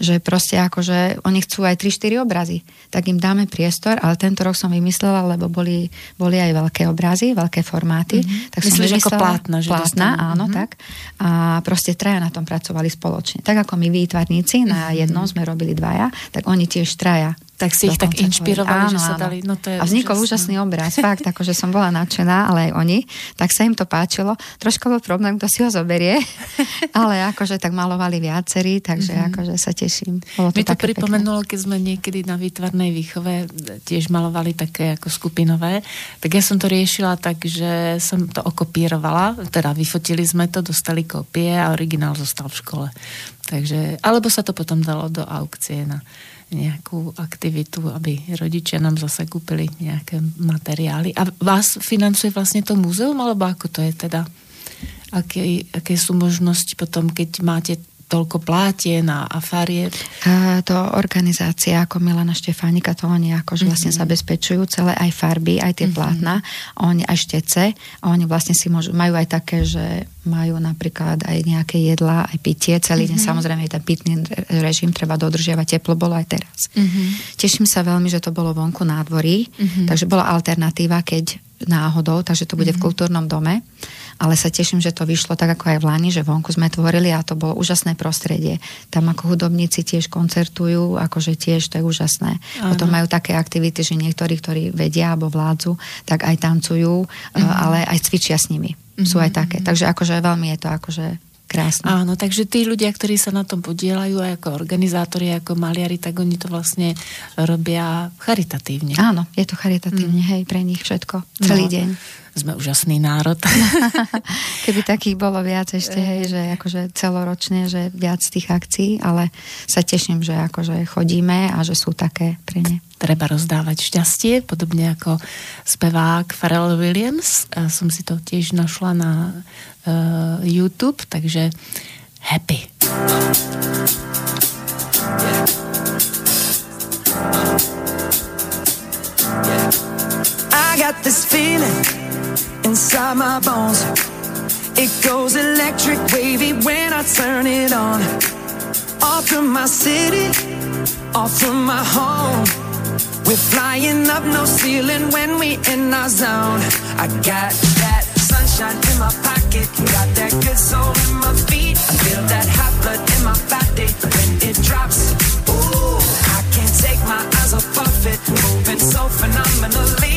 že proste akože oni chcú aj 3-4 obrazy, tak im dáme priestor, ale tento rok som vymyslela, lebo boli, boli aj veľké obrazy, veľké formáty. Mm-hmm. Tak Myslíš som ako plátna, že plátna, áno, mm-hmm. tak. A proste traja na tom pracovali spoločne. Tak ako my výtvarníci, na mm-hmm. jednom sme robili dvaja, tak oni tiež traja tak si ich tak inšpirovali, áno, že sa dali. No to je a vznikol úžasný, úžasný obraz, fakt, akože som bola nadšená, ale aj oni, tak sa im to páčilo. Trošku bol problém, kto si ho zoberie, ale akože tak malovali viacerí, takže mm-hmm. akože sa teším. Bolo to Mi to pripomenulo, keď sme niekedy na výtvarnej výchove tiež malovali také ako skupinové, tak ja som to riešila tak, že som to okopírovala, teda vyfotili sme to, dostali kopie a originál zostal v škole. Takže, alebo sa to potom dalo do aukcie na nejakú aktivitu, aby rodičia nám zase kúpili nejaké materiály. A vás financuje vlastne to múzeum, alebo ako to je teda? Aké, aké sú možnosti potom, keď máte toľko plátien a, a farieb? A to organizácia ako Milana Štefánika, to oni akože vlastne mm-hmm. zabezpečujú celé aj farby, aj tie mm-hmm. plátna, oni aj štece a oni vlastne si môžu, majú aj také, že majú napríklad aj nejaké jedlá, aj pitie, celý mm-hmm. deň samozrejme ten pitný režim treba dodržiavať, teplo bolo aj teraz. Mm-hmm. Teším sa veľmi, že to bolo vonku na dvorí, mm-hmm. takže bola alternatíva, keď náhodou, takže to bude mm-hmm. v kultúrnom dome ale sa teším, že to vyšlo tak ako aj v Lani, že vonku sme tvorili a to bolo úžasné prostredie. Tam ako hudobníci tiež koncertujú, akože tiež to je úžasné. Aha. Potom majú také aktivity, že niektorí, ktorí vedia alebo vládzu, tak aj tancujú, uh-huh. ale aj cvičia s nimi. Uh-huh. Sú aj také. Takže akože veľmi je to akože Krásne. Áno, takže tí ľudia, ktorí sa na tom podielajú aj ako organizátori, ako maliari, tak oni to vlastne robia charitatívne. Áno, je to charitatívne, mm. hej, pre nich všetko, celý no. deň sme úžasný národ. Keby takých bolo viac ešte, hej, že akože celoročne, že viac tých akcií, ale sa teším, že akože chodíme a že sú také pre ne. Treba rozdávať šťastie, podobne ako spevák Pharrell Williams. A som si to tiež našla na uh, YouTube, takže happy. I got this feeling inside my bones. It goes electric wavy when I turn it on. Off from my city, off from my home. We're flying up no ceiling when we in our zone. I got that sunshine in my pocket, got that good soul in my feet. I feel that hot blood in my body when it drops. Ooh, I can't take my eyes off of it, moving so phenomenally.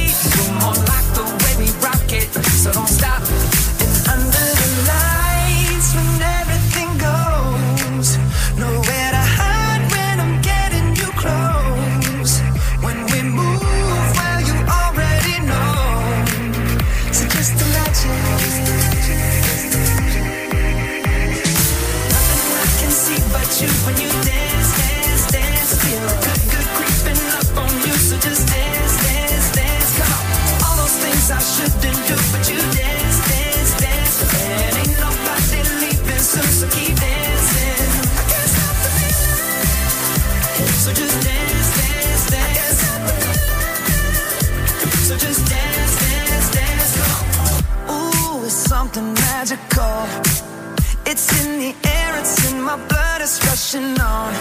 It's rushing on.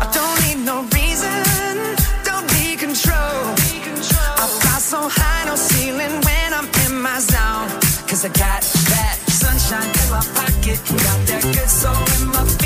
I don't need no reason, don't be control. I fly so high, no ceiling when I'm in my zone. Cause I got that sunshine in my pocket, got that good soul in my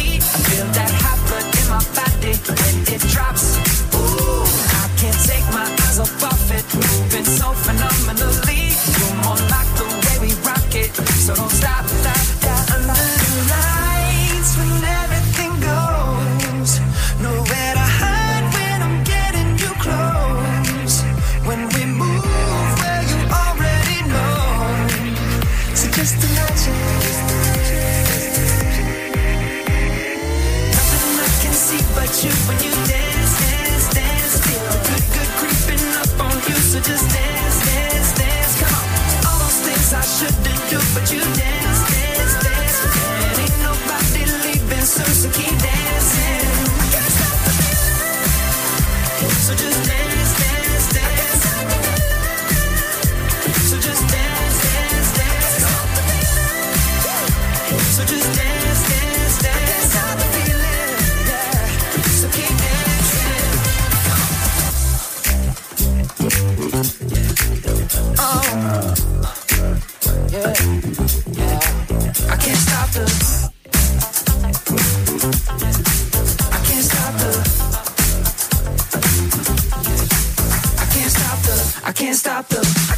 I can't stop the.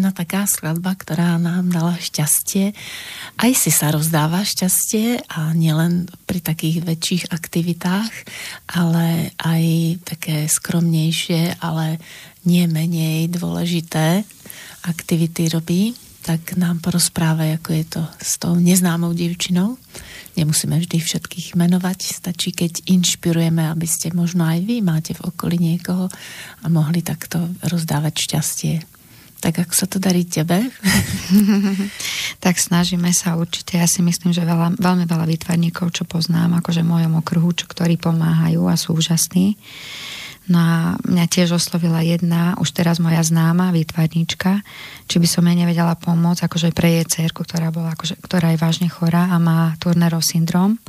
Jedna taká skladba, ktorá nám dala šťastie. Aj si sa rozdáva šťastie a nielen pri takých väčších aktivitách, ale aj také skromnejšie, ale nie menej dôležité aktivity robí, tak nám porozpráva, ako je to s tou neznámou divčinou. Nemusíme vždy všetkých menovať, stačí, keď inšpirujeme, aby ste možno aj vy máte v okolí niekoho a mohli takto rozdávať šťastie. Tak ako sa to darí tebe? tak snažíme sa určite. Ja si myslím, že veľa, veľmi veľa výtvarníkov, čo poznám, akože v mojom okruhu, čo, ktorí pomáhajú a sú úžasní. No a mňa tiež oslovila jedna, už teraz moja známa výtvarníčka, či by som jej nevedela pomôcť, akože pre jej cerku, ktorá, bola, akože, ktorá je vážne chorá a má Turnerov syndrom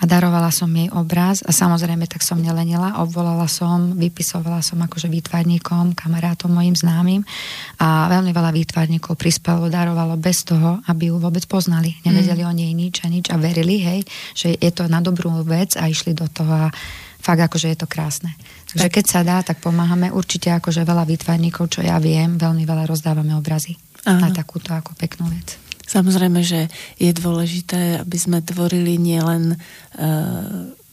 a darovala som jej obraz a samozrejme tak som nelenila, obvolala som, vypisovala som akože výtvarníkom, kamarátom mojim známym a veľmi veľa výtvarníkov prispelo, darovalo bez toho, aby ju vôbec poznali. Nevedeli mm. o nej nič a nič a verili, hej, že je to na dobrú vec a išli do toho a fakt akože je to krásne. Takže keď sa dá, tak pomáhame. Určite akože veľa výtvarníkov, čo ja viem, veľmi veľa rozdávame obrazy Áno. na takúto ako peknú vec. Samozrejme, že je dôležité, aby sme tvorili nielen,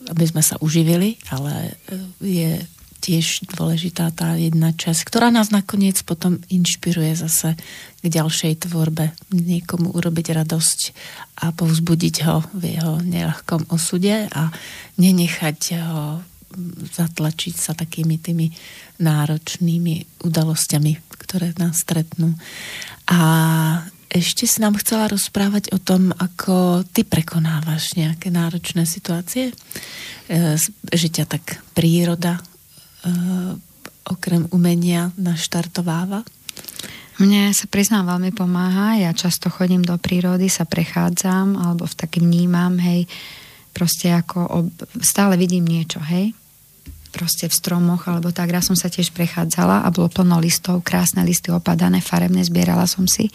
aby sme sa uživili, ale je tiež dôležitá tá jedna časť, ktorá nás nakoniec potom inšpiruje zase k ďalšej tvorbe, niekomu urobiť radosť a povzbudiť ho v jeho neľahkom osude a nenechať ho zatlačiť sa takými tými náročnými udalosťami, ktoré nás stretnú. A ešte si nám chcela rozprávať o tom, ako ty prekonávaš nejaké náročné situácie, že ťa tak príroda okrem umenia naštartováva? Mne sa priznám veľmi pomáha. Ja často chodím do prírody, sa prechádzam alebo v takým vnímam, hej, proste ako ob... stále vidím niečo, hej, proste v stromoch alebo tak. Raz som sa tiež prechádzala a bolo plno listov, krásne listy opadané, farebné, zbierala som si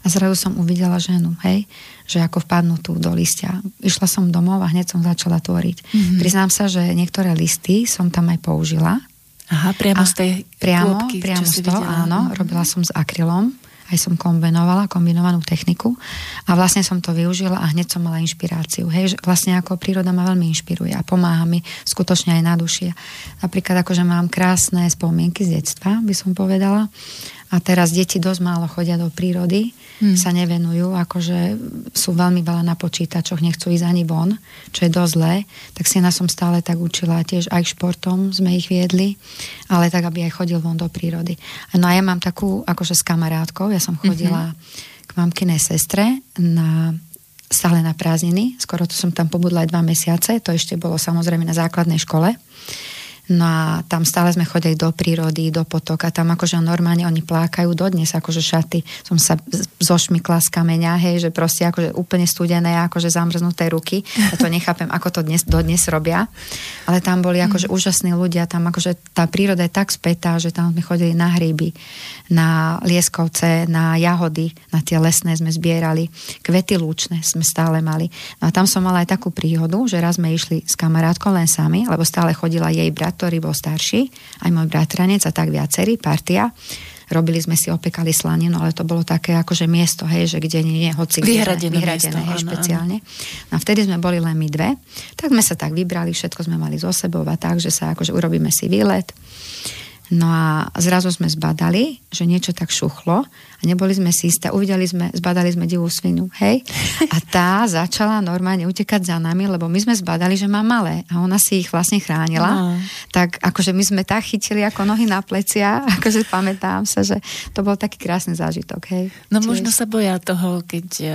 a zrazu som uvidela ženu, hej, že ako vpadnú tu do listia. Išla som domov a hneď som začala tvoriť. Mm-hmm. Priznám sa, že niektoré listy som tam aj použila. Aha, priamo z tej priamo, kôpky, priamo z toho, áno. Mm-hmm. Robila som s akrylom aj som kombinovala, kombinovanú techniku a vlastne som to využila a hneď som mala inšpiráciu. Hej, že vlastne ako príroda ma veľmi inšpiruje a pomáha mi skutočne aj na duši. Napríklad akože mám krásne spomienky z detstva, by som povedala. A teraz deti dosť málo chodia do prírody, hmm. sa nevenujú, akože sú veľmi veľa na počítačoch, nechcú ísť ani von, čo je dosť zlé. Tak si na som stále tak učila, tiež aj športom sme ich viedli, ale tak, aby aj chodil von do prírody. No a ja mám takú, akože s kamarátkou, ja som chodila mm-hmm. k mamkinej sestre na stále na prázdniny, skoro to som tam pobudla aj dva mesiace, to ešte bolo samozrejme na základnej škole. No a tam stále sme chodili do prírody, do potoka, tam akože normálne oni plákajú dodnes, akože šaty. Som sa zošmykla z kameňa, hej, že proste akože úplne studené, akože zamrznuté ruky. Ja to nechápem, ako to dnes, dodnes robia. Ale tam boli akože mm. úžasní ľudia, tam akože tá príroda je tak spätá, že tam sme chodili na hryby, na lieskovce, na jahody, na tie lesné sme zbierali. Kvety lúčne sme stále mali. No a tam som mala aj takú príhodu, že raz sme išli s kamarátkou len sami, lebo stále chodila jej brat ktorý bol starší, aj môj bratranec a tak viacerí, partia. Robili sme si, opekali slaninu, ale to bolo také akože miesto, hej, že kde nie je hoci vyhradené, vyhradené miesto, hej, áno, špeciálne. No a vtedy sme boli len my dve, tak sme sa tak vybrali, všetko sme mali zo sebou a tak, že sa akože urobíme si výlet. No a zrazu sme zbadali, že niečo tak šuchlo neboli sme si isté. Uvideli sme, zbadali sme divú svinu, hej? A tá začala normálne utekať za nami, lebo my sme zbadali, že má malé a ona si ich vlastne chránila. No. Tak akože my sme tak chytili ako nohy na plecia, akože pamätám sa, že to bol taký krásny zážitok, hej? No Čiže... možno sa boja toho, keď e,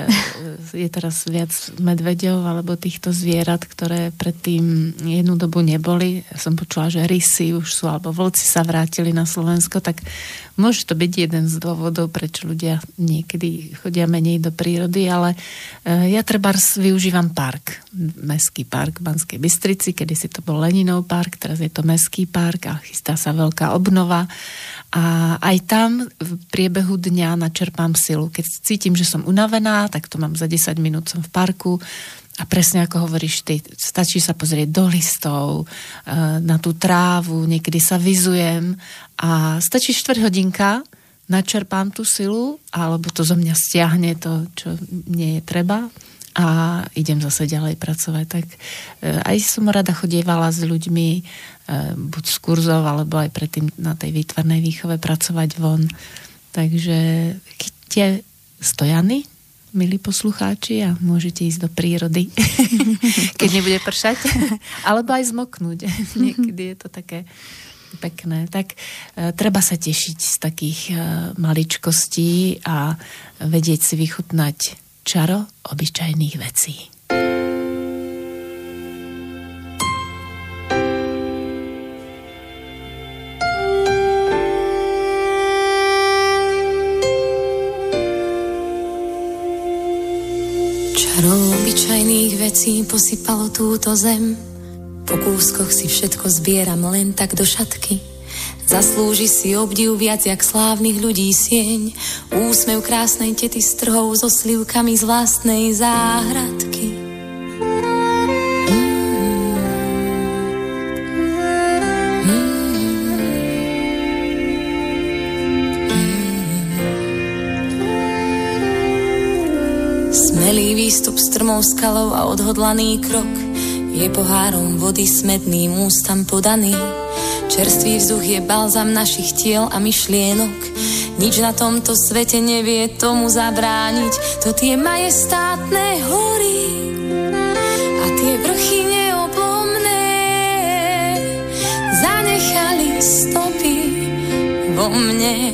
je teraz viac medveďov alebo týchto zvierat, ktoré predtým jednu dobu neboli. Som počula, že rysy už sú, alebo vlci sa vrátili na Slovensko, tak môže to byť jeden z dôvodov, prečo ľudia niekedy chodia menej do prírody, ale e, ja treba využívam park, meský park v Banskej Bystrici, kedy si to bol Leninov park, teraz je to meský park a chystá sa veľká obnova. A aj tam v priebehu dňa načerpám silu. Keď cítim, že som unavená, tak to mám za 10 minút som v parku, a presne ako hovoríš ty, stačí sa pozrieť do listov, eh, na tú trávu, niekedy sa vizujem a stačí štvrt hodinka, načerpám tú silu, alebo to zo mňa stiahne to, čo nie je treba a idem zase ďalej pracovať. Tak eh, aj som rada chodievala s ľuďmi, eh, buď z kurzov, alebo aj predtým na tej výtvarnej výchove pracovať von. Takže chyťte stojany, milí poslucháči, a môžete ísť do prírody, keď nebude pršať, alebo aj zmoknúť. Niekedy je to také pekné. Tak e, treba sa tešiť z takých e, maličkostí a vedieť si vychutnať čaro obyčajných vecí. Obyčajných vecí posypalo túto zem. Po kúskoch si všetko zbieram len tak do šatky. Zaslúži si obdiv viac jak slávnych ľudí sieň. Úsmev krásnej tety strhov so slivkami z vlastnej záhradky. Smelý výstup strmou skalou a odhodlaný krok je pohárom vody smedným ústam podaný. Čerstvý vzduch je balzam našich tiel a myšlienok. Nič na tomto svete nevie tomu zabrániť. To tie majestátne hory a tie vrchy neoblomné zanechali stopy vo mne.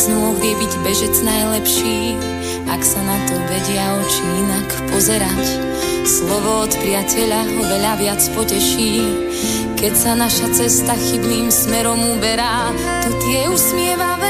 Bez nôh vie byť bežec najlepší, ak sa na to vedia oči inak pozerať. Slovo od priateľa ho veľa viac poteší, Keď sa naša cesta chybným smerom uberá, to tie usmievavé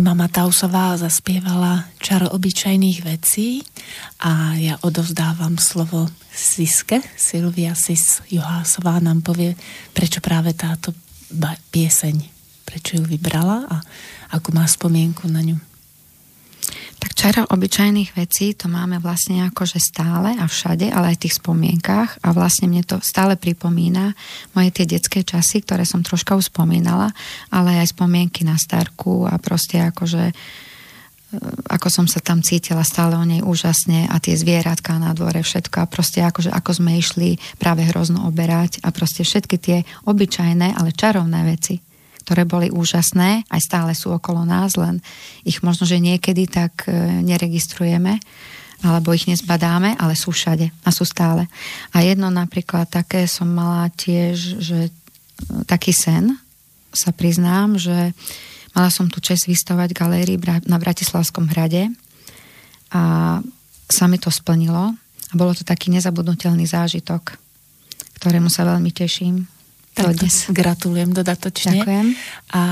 Sima Matausová zaspievala čaro obyčajných vecí a ja odovzdávam slovo Siske. Silvia Sis Johásová nám povie, prečo práve táto pieseň, prečo ju vybrala a akú má spomienku na ňu. Tak čaro obyčajných vecí to máme vlastne akože stále a všade, ale aj v tých spomienkách a vlastne mne to stále pripomína moje tie detské časy, ktoré som troška už spomínala, ale aj spomienky na starku a proste akože ako som sa tam cítila stále o nej úžasne a tie zvieratka na dvore, všetko. A proste akože ako sme išli práve hrozno oberať a proste všetky tie obyčajné, ale čarovné veci ktoré boli úžasné, aj stále sú okolo nás, len ich možno, že niekedy tak e, neregistrujeme alebo ich nezbadáme, ale sú všade a sú stále. A jedno napríklad také som mala tiež, že e, taký sen, sa priznám, že mala som tu čest vystovať galérii na Bratislavskom hrade a sa mi to splnilo a bolo to taký nezabudnutelný zážitok, ktorému sa veľmi teším tak dnes. Gratulujem dodatočne. Ďakujem. A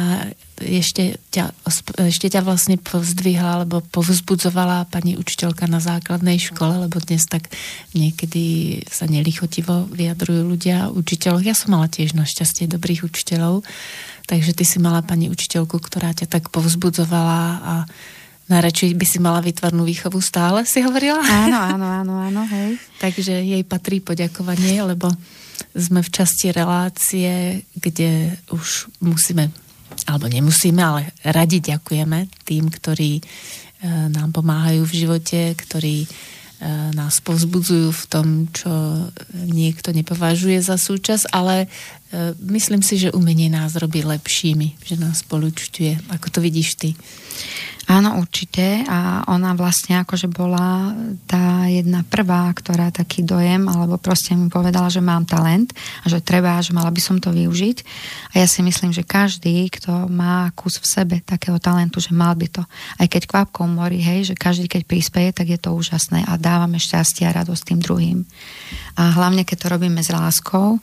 ešte ťa, ešte ťa vlastne povzdvihla alebo povzbudzovala pani učiteľka na základnej škole, lebo dnes tak niekedy sa nelichotivo vyjadrujú ľudia učiteľov. Ja som mala tiež našťastie dobrých učiteľov, takže ty si mala pani učiteľku, ktorá ťa tak povzbudzovala a Najradšej by si mala výtvarnú výchovu stále, si hovorila? Áno, áno, áno, áno, hej. Takže jej patrí poďakovanie, lebo sme v časti relácie, kde už musíme, alebo nemusíme, ale radi ďakujeme tým, ktorí e, nám pomáhajú v živote, ktorí e, nás povzbudzujú v tom, čo niekto nepovažuje za súčasť, ale myslím si, že umenie nás robí lepšími, že nás polučťuje. Ako to vidíš ty? Áno, určite. A ona vlastne akože bola tá jedna prvá, ktorá taký dojem, alebo proste mi povedala, že mám talent a že treba, že mala by som to využiť. A ja si myslím, že každý, kto má kus v sebe takého talentu, že mal by to. Aj keď kvapkou mori, hej, že každý, keď prispieje, tak je to úžasné a dávame šťastie a radosť tým druhým. A hlavne, keď to robíme s láskou,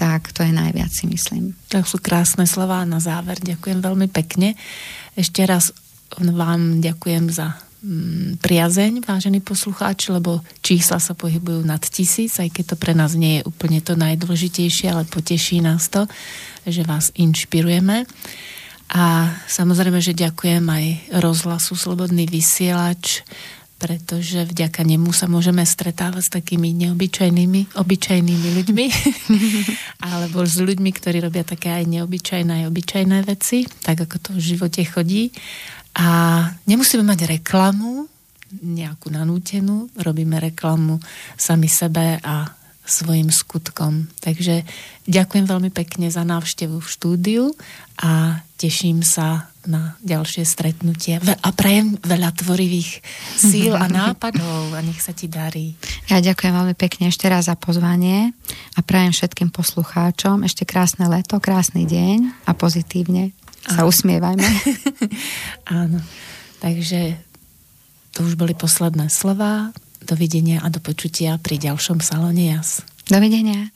tak to je najviac, si myslím. Tak sú krásne slova na záver. Ďakujem veľmi pekne. Ešte raz vám ďakujem za mm, priazeň, vážení poslucháči, lebo čísla sa pohybujú nad tisíc, aj keď to pre nás nie je úplne to najdôležitejšie, ale poteší nás to, že vás inšpirujeme. A samozrejme, že ďakujem aj rozhlasu Slobodný vysielač, pretože vďaka nemu sa môžeme stretávať s takými neobyčajnými, obyčajnými ľuďmi, alebo s ľuďmi, ktorí robia také aj neobyčajné, aj obyčajné veci, tak ako to v živote chodí. A nemusíme mať reklamu, nejakú nanútenú, robíme reklamu sami sebe a svojim skutkom. Takže ďakujem veľmi pekne za návštevu v štúdiu a teším sa na ďalšie stretnutie a prajem veľa tvorivých síl a nápadov a nech sa ti darí. Ja ďakujem veľmi pekne ešte raz za pozvanie a prajem všetkým poslucháčom ešte krásne leto, krásny deň a pozitívne sa usmievajme. Áno, takže to už boli posledné slova. Dovidenia a do počutia pri ďalšom salóne jas. Dovidenia.